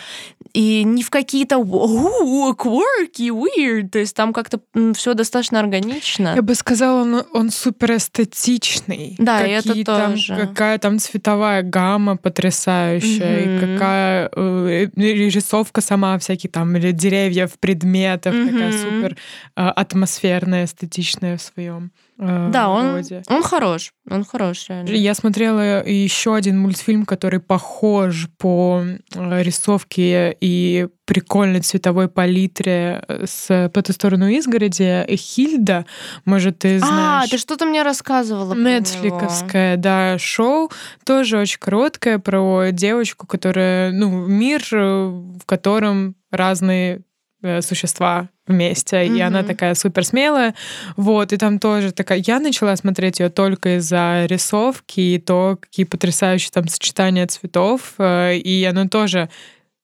И ни в какие-то «Уу, quirky, weird. То есть там как-то все достаточно органично. Я бы сказала, он, он супер эстетичный. Да, и это Какие там- тоже. Какая там цветовая гамма потрясающая, и Мгм. какая э, рисовка сама, всякие там или деревьев, предметов, такая Мгм. супер э, атмосферная, эстетичная в своем э, Да, он, он хорош. Он хорош, реально. Я смотрела еще один мультфильм, который похож по э, рисовке и прикольной цветовой палитре э, с «По ту сторону изгороди». Хильда, может, ты знаешь. А, ты что-то мне рассказывала. Нетфликовское, да, шоу, тоже очень короткое, про девочку, которая, ну, мир, э, в котором разные существа вместе, и она такая супер смелая, вот, и там тоже такая, я начала смотреть ее только из-за рисовки и то, какие потрясающие там сочетания цветов, э, и оно тоже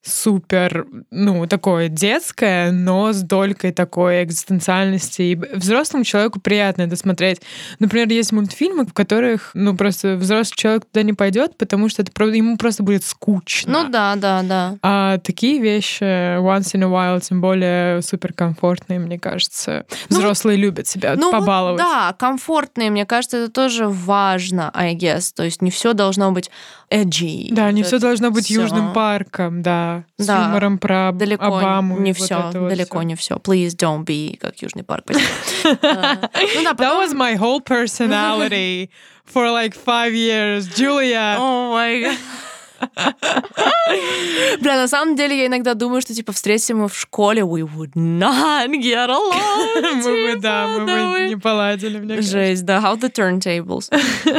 супер, ну, такое детское, но с долькой такой экзистенциальности. И взрослому человеку приятно это смотреть. Например, есть мультфильмы, в которых, ну, просто взрослый человек туда не пойдет, потому что это, ему просто будет скучно. Ну да, да, да. А такие вещи once in a while, тем более суперкомфортные, мне кажется. Ну вот- Взрослые любят себя Ну вот побаловать. да, комфортные, мне кажется, это тоже важно, I guess. То есть не все должно быть edgy. Да, не Вот все должно быть всё. южным парком, да. С Да. юмором про Далеко Обаму. не все, вот далеко всё. не все. Please don't be как Южный парк. А, [LAUGHS] Ну да, That was my whole personality [LAUGHS] for like five years. Julia. О май гад. Бля, на самом деле я иногда думаю, что типа встретимся мы в школе, we would not get along. Мы бы, да, мы бы не поладили, мне кажется. Жесть, да, how the turntables.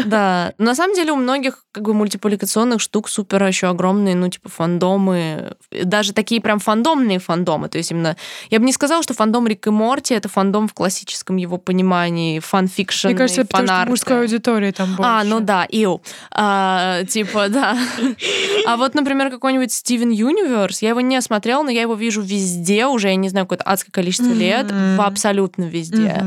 [LAUGHS] да, на самом деле у многих как бы мультипликационных штук супер еще огромные, ну типа фандомы, даже такие прям фандомные фандомы, то есть именно, я бы не сказала, что фандом Рик и Морти это фандом в классическом его понимании, фанфикшн, Мне кажется, потому что фанарт. мужской аудитории там больше. А, ну да, ил. А, типа, да. [LAUGHS] А вот, например, какой-нибудь Steven Universe, я его не смотрела, но я его вижу везде уже, я не знаю, какое-то адское количество лет, в абсолютно везде.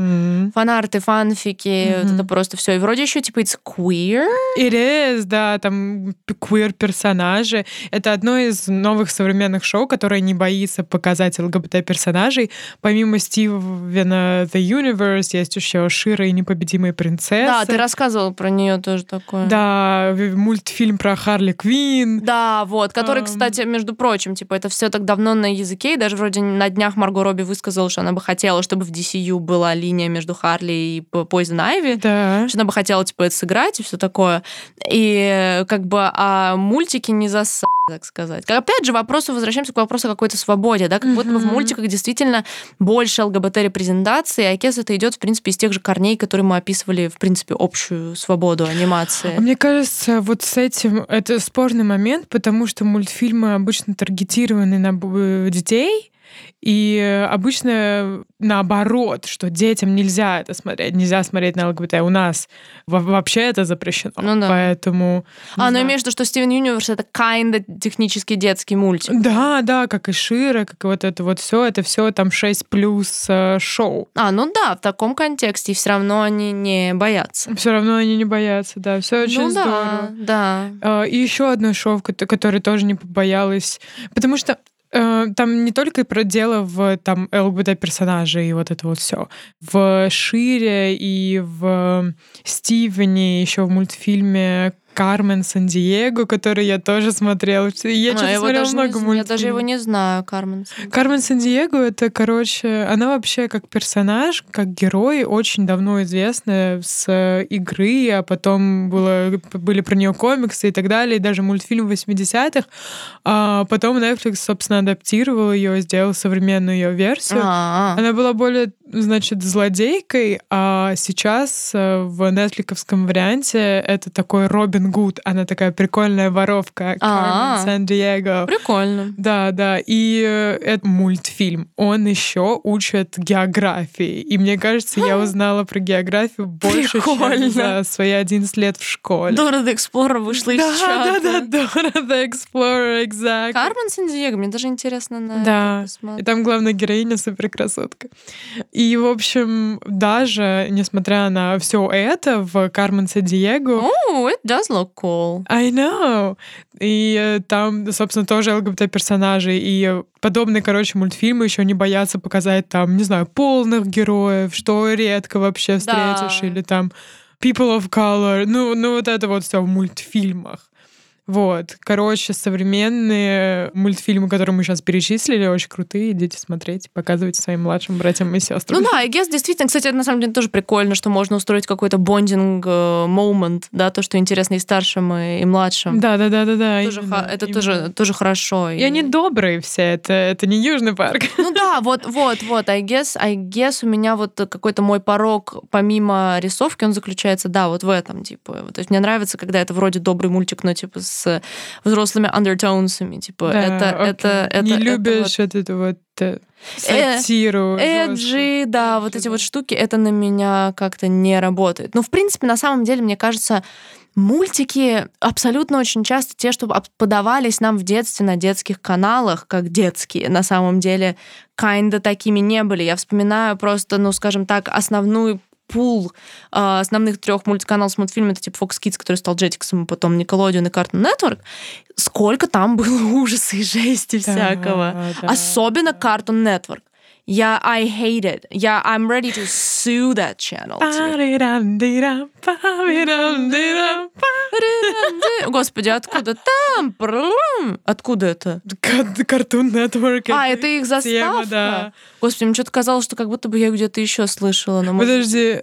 Фанарты, фанфики, вот это просто все. И вроде еще типа it's queer. It is, да, там queer персонажи. Это одно из новых современных шоу, которое не боится показать ЛГБТ-персонажей. Помимо Стивена The Universe есть еще Шира и непобедимые принцессы. Да, ты рассказывал про нее тоже такое. Да, мультфильм про Харли Квин. Да, вот, который, um... кстати, между прочим, типа, это все так давно на языке, и даже вроде на днях Марго Робби высказала, что она бы хотела, чтобы в DCU была линия между Харли и Poison Ivy. Да. Что она бы хотела, типа, это сыграть и все такое. И как бы, а мультики не засад так сказать. Опять же, вопросу возвращаемся к вопросу о какой-то свободе, да, как будто бы в мультиках действительно больше ЛГБТ-репрезентации, а Кес это идет, в принципе, из тех же корней, которые мы описывали, в принципе, общую свободу анимации. Мне кажется, вот с этим это спорный момент, потому что мультфильмы обычно таргетированы на детей, и обычно наоборот, что детям нельзя это смотреть, нельзя смотреть на ЛГБТ. У нас вообще это запрещено. Ну да. Поэтому... А, ну имеешь в виду, что Стивен Юниверс это kinda технически детский мультик. Да, да, как и Шира, как и вот это вот все, это все там 6 плюс э, шоу. А, ну да, в таком контексте все равно они не боятся. Все равно они не боятся, да, все очень ну, здорово. Да, да. И еще одно шоу, которое тоже не побоялась, потому что Э, там не только про дело в там ЛГБТ персонажей и вот это вот все. В Шире и в Стивене, еще в мультфильме Кармен Сан-Диего, который я тоже смотрела. Я, а, честно, смотрела много мультфильмов. Я даже его не знаю, Кармен Кармен Сан-Диего — это, короче, она вообще как персонаж, как герой, очень давно известная с игры, а потом было, были про нее комиксы и так далее, и даже мультфильм 80-х. А потом Netflix, собственно, адаптировал ее, сделал современную ее версию. А-а-а. Она была более значит, злодейкой, а сейчас э, в нетфликовском варианте это такой Робин Гуд. Она такая прикольная воровка. Кармен Сан-Диего. Прикольно. Да, да. И э, это мультфильм. Он еще учит географии. И мне кажется, я узнала про географию больше, Прикольно. чем за свои 11 лет в школе. Дора the Explorer вышла из да, чата. Да, да, Дора the Explorer, exactly. Кармен Сан-Диего, мне даже интересно на да. это посмотреть. И там главная героиня суперкрасотка. И, в общем, даже несмотря на все это, в Кармен Диего... Oh, it does look cool. I know. И э, там, собственно, тоже ЛГБТ-персонажи. И подобные, короче, мультфильмы еще не боятся показать там, не знаю, полных героев, что редко вообще встретишь, да. или там people of color. Ну, ну вот это вот все в мультфильмах. Вот. Короче, современные мультфильмы, которые мы сейчас перечислили, очень крутые. Идите смотреть, показывайте своим младшим братьям и сестрам. Ну да, I guess, действительно, кстати, это на самом деле тоже прикольно, что можно устроить какой-то бондинг момент, да, то, что интересно и старшим, и, и младшим. Да, да, да, да, да. Тоже именно, ха- это именно. тоже, тоже хорошо. И, и они добрые все, это, это не Южный парк. [LAUGHS] Ну да, вот, вот, вот, I guess, I guess у меня вот какой-то мой порог, помимо рисовки, он заключается, да, вот в этом, типа. То есть мне нравится, когда это вроде добрый мультик, но типа с с взрослыми undertonesами. Типа, да, это, это, это, Не это любишь вот... это вот э, сатиру. Эджи, да, вот эти вот штуки, это на меня как-то не работает. Ну, в принципе, на самом деле, мне кажется, Мультики абсолютно очень часто те, что подавались нам в детстве на детских каналах, как детские, на самом деле, kinda такими не были. Я вспоминаю просто, ну, скажем так, основную пул э, основных трех мультиканалов с мультфильмами, это типа Fox Kids, который стал Jetix, а потом Nickelodeon и Cartoon Network, сколько там было [LAUGHS] ужаса и жести да, всякого. Да. Особенно Cartoon Network. Я I hate it. Я I'm ready to sue that channel. Господи, откуда там? Откуда это? Cartoon Network. А, это их заставка? да. Господи, мне что-то казалось, что как будто бы я где-то еще слышала. Но Подожди,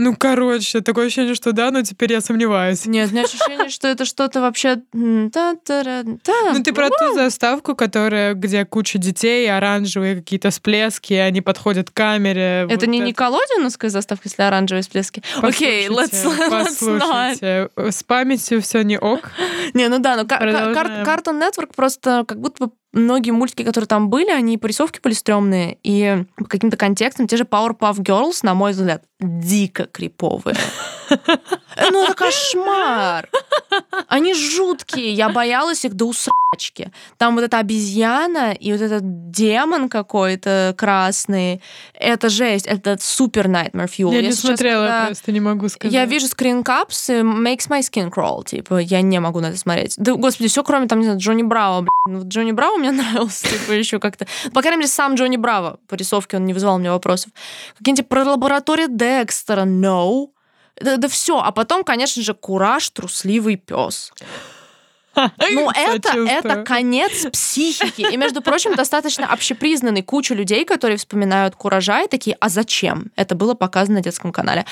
ну, короче, такое ощущение, что да, но теперь я сомневаюсь. Нет, у меня ощущение, что это что-то вообще... Ну, ты про ту заставку, которая, где куча детей, оранжевые какие-то всплески, они подходят к камере. Это не Николодиновская заставка, если оранжевые всплески? Окей, [LAUGHS] let's, Послушайте, с памятью все не ок. [LAUGHS] Не, ну да, но Cartoon Network просто как будто бы многие мультики, которые там были, они по рисовке были стрёмные, и по каким-то контекстам те же Powerpuff Girls, на мой взгляд, дико криповые. Ну, это кошмар. Они жуткие. Я боялась их до усрачки. Там вот эта обезьяна и вот этот демон какой-то красный. Это жесть. Это супер Nightmare Fuel. Я, я не сейчас, смотрела, когда... просто не могу сказать. Я вижу скринкапс, makes my skin crawl. Типа, я не могу на это смотреть. Да, господи, все кроме там, не знаю, Джонни Браво. Ну, Джонни Браво мне [LAUGHS] нравился, типа, еще как-то. По крайней мере, сам Джонни Браво по рисовке, он не вызывал мне вопросов. Какие-нибудь про лабораторию Декстера, no. Да, да все. А потом, конечно же, кураж, трусливый пес. Ну, это, это конец психики. И, между прочим, достаточно общепризнанный куча людей, которые вспоминают куража и такие, а зачем? Это было показано на детском канале.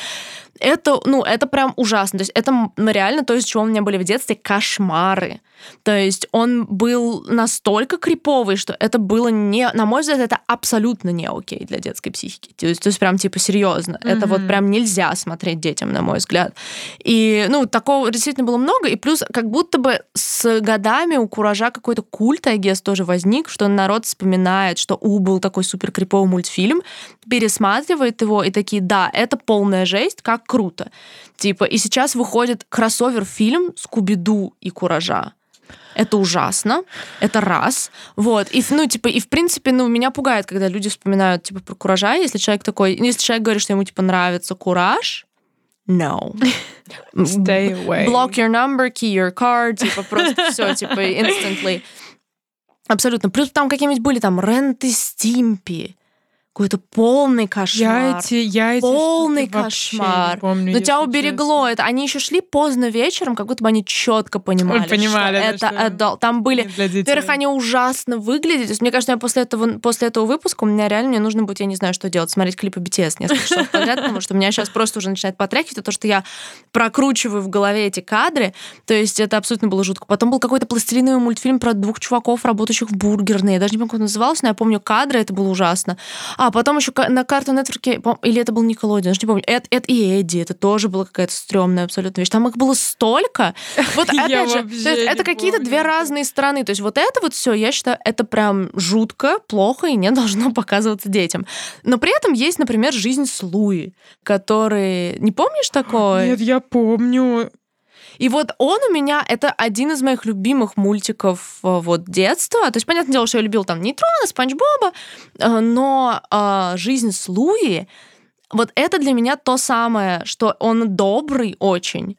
Это, ну, это прям ужасно. То есть это реально то, из чего у меня были в детстве кошмары. То есть он был настолько криповый, что это было не, на мой взгляд, это абсолютно не окей для детской психики. То есть, то есть прям типа серьезно. Mm-hmm. Это вот прям нельзя смотреть детям, на мой взгляд. И, ну, такого действительно было много. И плюс как будто бы с годами у Куража какой-то культ, I guess, тоже возник, что народ вспоминает, что у был такой супер криповый мультфильм, пересматривает его и такие, да, это полная жесть, как круто. Типа, и сейчас выходит кроссовер-фильм Скуби-Ду и Куража. Это ужасно. Это раз. Вот. И, ну, типа, и в принципе, ну, меня пугает, когда люди вспоминают, типа, про куража. Если человек такой... Если человек говорит, что ему, типа, нравится кураж, no. [LAUGHS] Stay away. Block your number, key your card, типа, просто все, типа, instantly. Абсолютно. Плюс там какие-нибудь были там Ренты Стимпи какой-то полный кошмар. Я эти, я эти полный кошмар. помню, Но тебя уберегло честно. это. Они еще шли поздно вечером, как будто бы они четко понимали, Ой, понимали что это adult. Там были, во-первых, они ужасно выглядят. То есть, мне кажется, я после этого после этого выпуска у меня реально мне нужно будет, я не знаю, что делать, смотреть клипы BTS несколько часов подряд, потому что меня сейчас просто уже начинает потряхивать то, что я прокручиваю в голове эти кадры. То есть это абсолютно было жутко. Потом был какой-то пластилиновый мультфильм про двух чуваков, работающих в бургерной. Я даже не помню, как он назывался, но я помню кадры, это было ужасно. А а потом еще на карту нетворке, или это был Николодин, не помню, Эд, Эд и Эдди, это тоже была какая-то стрёмная абсолютно вещь. Там их было столько. [LAUGHS] Вот опять же, это какие-то две разные стороны. То есть вот это вот все, я считаю, это прям жутко, плохо и не [LAUGHS] должно показываться детям. Но при этом есть, например, жизнь с Луи, который... Не помнишь такое? Нет, я помню. И вот он у меня, это один из моих любимых мультиков э, вот детства. То есть, понятное дело, что я любил там Нейтрона, Спанч Боба, э, но э, жизнь с Луи, вот это для меня то самое, что он добрый очень,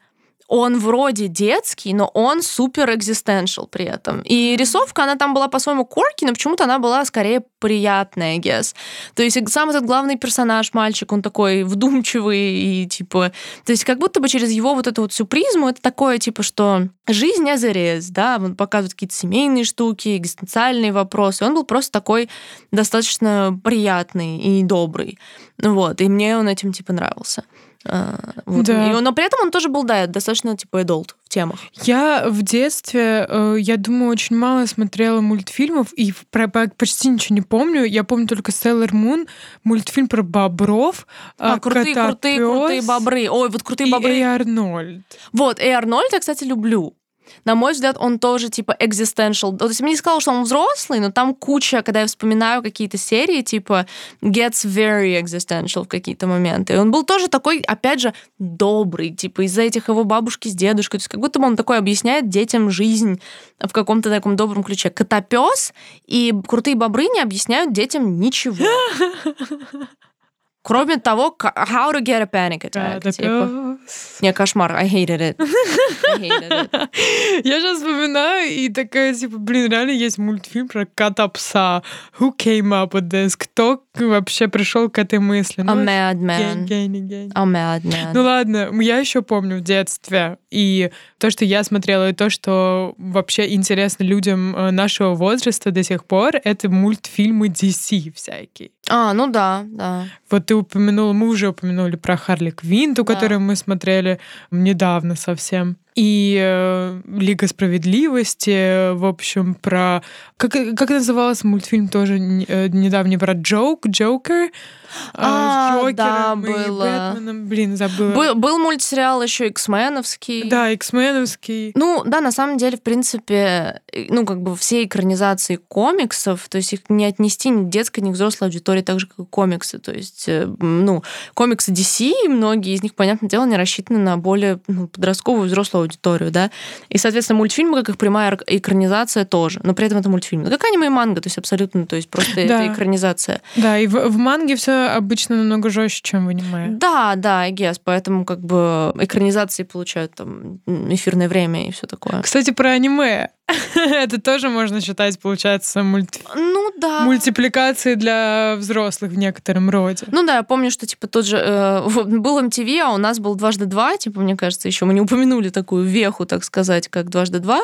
он вроде детский, но он супер экзистенциал при этом. И рисовка, она там была по-своему корки, но почему-то она была скорее приятная, I guess. То есть сам этот главный персонаж, мальчик, он такой вдумчивый и типа... То есть как будто бы через его вот эту вот всю призму это такое типа, что жизнь не зарез, да, он показывает какие-то семейные штуки, экзистенциальные вопросы. Он был просто такой достаточно приятный и добрый. Вот, и мне он этим типа нравился. А, вот. Да. И, но при этом он тоже был, да, достаточно типа adult в темах. Я в детстве, э, я думаю, очень мало смотрела мультфильмов и про, почти ничего не помню. Я помню только Sailor Moon, мультфильм про бобров. А, крутые, крутые, крутые бобры. Ой, вот крутые и бобры. И Арнольд. Вот, и Арнольд я, кстати, люблю на мой взгляд, он тоже типа existential. То есть я не сказала, что он взрослый, но там куча, когда я вспоминаю какие-то серии, типа gets very existential в какие-то моменты. И он был тоже такой, опять же, добрый, типа из-за этих его бабушки с дедушкой. То есть как будто бы он такой объясняет детям жизнь в каком-то таком добром ключе. Котопес и крутые бобры не объясняют детям ничего. [LAUGHS] Кроме того, how to get a panic attack. Да, типа. Не, кошмар. I hated it. I hated it. Я сейчас вспоминаю и такая, типа, блин, реально есть мультфильм про кота-пса. Who came up with this? Кто вообще пришел к этой мысли? Ну, a madman. Гений, гений. A madman. Ну ладно, я еще помню в детстве. И то, что я смотрела, и то, что вообще интересно людям э, нашего возраста до сих пор, это мультфильмы DC всякие. А, ну да, да. Вот ты упомянула, мы уже упомянули про Харли Квинн, ту, да. которую мы смотрели недавно совсем. И э, Лига справедливости, в общем, про... Как, как назывался мультфильм тоже э, недавний про Джок, Джокер? А, с да, было. Бэтменом. Блин, забыла. Был, был мультсериал еще X-меновский. Да, X-меновский. Ну, да, на самом деле, в принципе, ну, как бы все экранизации комиксов, то есть их не отнести ни к детской, ни к взрослой аудитории, так же, как и комиксы. То есть, э, ну, комиксы DC, многие из них, понятное дело, не рассчитаны на более ну, подростковую взрослую аудиторию, да. И, соответственно, мультфильмы, как их прямая экранизация тоже, но при этом это мультфильм. Как аниме и манга, то есть абсолютно, то есть просто [LAUGHS] Да. это экранизация. Да, и в, в манге все обычно намного жестче, чем в аниме. Да, да, I guess, поэтому как бы экранизации получают там эфирное время и все такое. Кстати, про аниме. [LAUGHS] Это тоже можно считать, получается, мульти- Ну да. мультипликацией для взрослых в некотором роде. Ну да, я помню, что типа тот же э, [LAUGHS] был MTV, а у нас был дважды два, типа мне кажется, еще мы не упомянули такую веху, так сказать, как дважды два,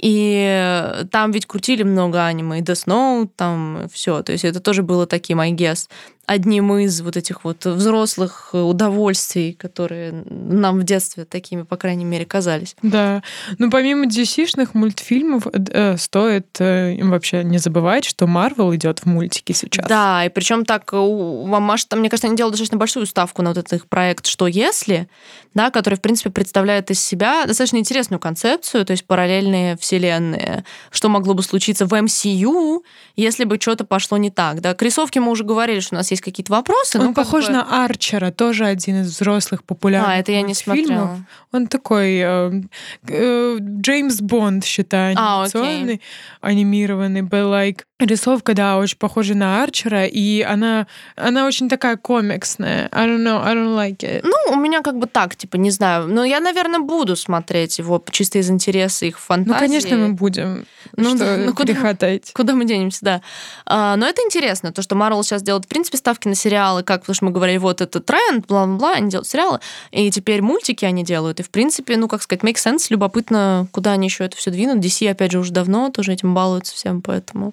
и там ведь крутили много аниме, и Death Note, там все, то есть это тоже было таким, I guess, одним из вот этих вот взрослых удовольствий, которые нам в детстве такими, по крайней мере, казались. Да. Ну, помимо DC-шных мультфильмов, э, стоит э, вообще не забывать, что Марвел идет в мультики сейчас. Да, и причем так у Мамаш, там, мне кажется, они делают достаточно большую ставку на вот этот их проект «Что если?», да, который, в принципе, представляет из себя достаточно интересную концепцию, то есть параллельные вселенные, что могло бы случиться в MCU, если бы что-то пошло не так. Да? К рисовке мы уже говорили, что у нас есть какие-то вопросы. Он ну, похож бы- на Арчера, тоже один из взрослых популярных А, это я не мультфильмов. смотрела. Он такой э, э, Джеймс Бонд, считаю, А, окей. анимационный, анимированный, but like рисовка, да, очень похожа на Арчера, и она, она очень такая комиксная. I don't know, I don't like it. Ну, у меня как бы так, типа, не знаю. Но я, наверное, буду смотреть его чисто из интереса их фантазии. Ну, конечно, мы будем. Ну что да, ну куда-. Куда мы денемся, да. А, но это интересно, то, что Марвел сейчас делает, в принципе, ставки на сериалы, как, потому что мы говорили, вот это тренд, бла-бла-бла, они делают сериалы, и теперь мультики они делают. И, в принципе, ну, как сказать, make sense, любопытно, куда они еще это все двинут. DC, опять же, уже давно тоже этим балуются всем, поэтому...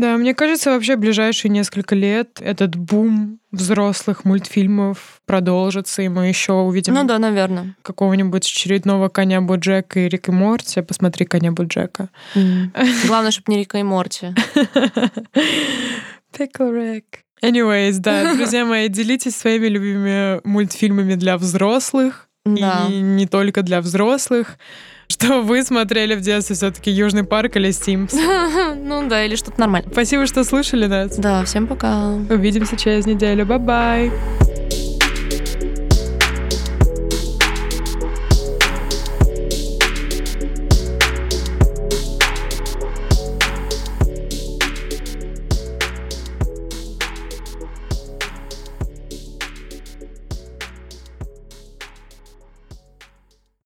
Да, мне кажется, вообще ближайшие несколько лет этот бум взрослых мультфильмов продолжится, и мы еще увидим Ну да, наверное. какого-нибудь очередного коня Боджека и Рик и Морти. Посмотри коня Боджека. [LAUGHS] Главное, чтобы не Рика и Морти. Rick. Anyways, да, [LAUGHS] друзья мои, делитесь своими любимыми мультфильмами для взрослых. Да. И не только для взрослых. Что вы смотрели в детстве все-таки Южный парк или Стимс. [LAUGHS] Ну да, или что-то нормальное. Спасибо, что слушали нас. Да, всем пока. Увидимся через неделю. Bye-bye.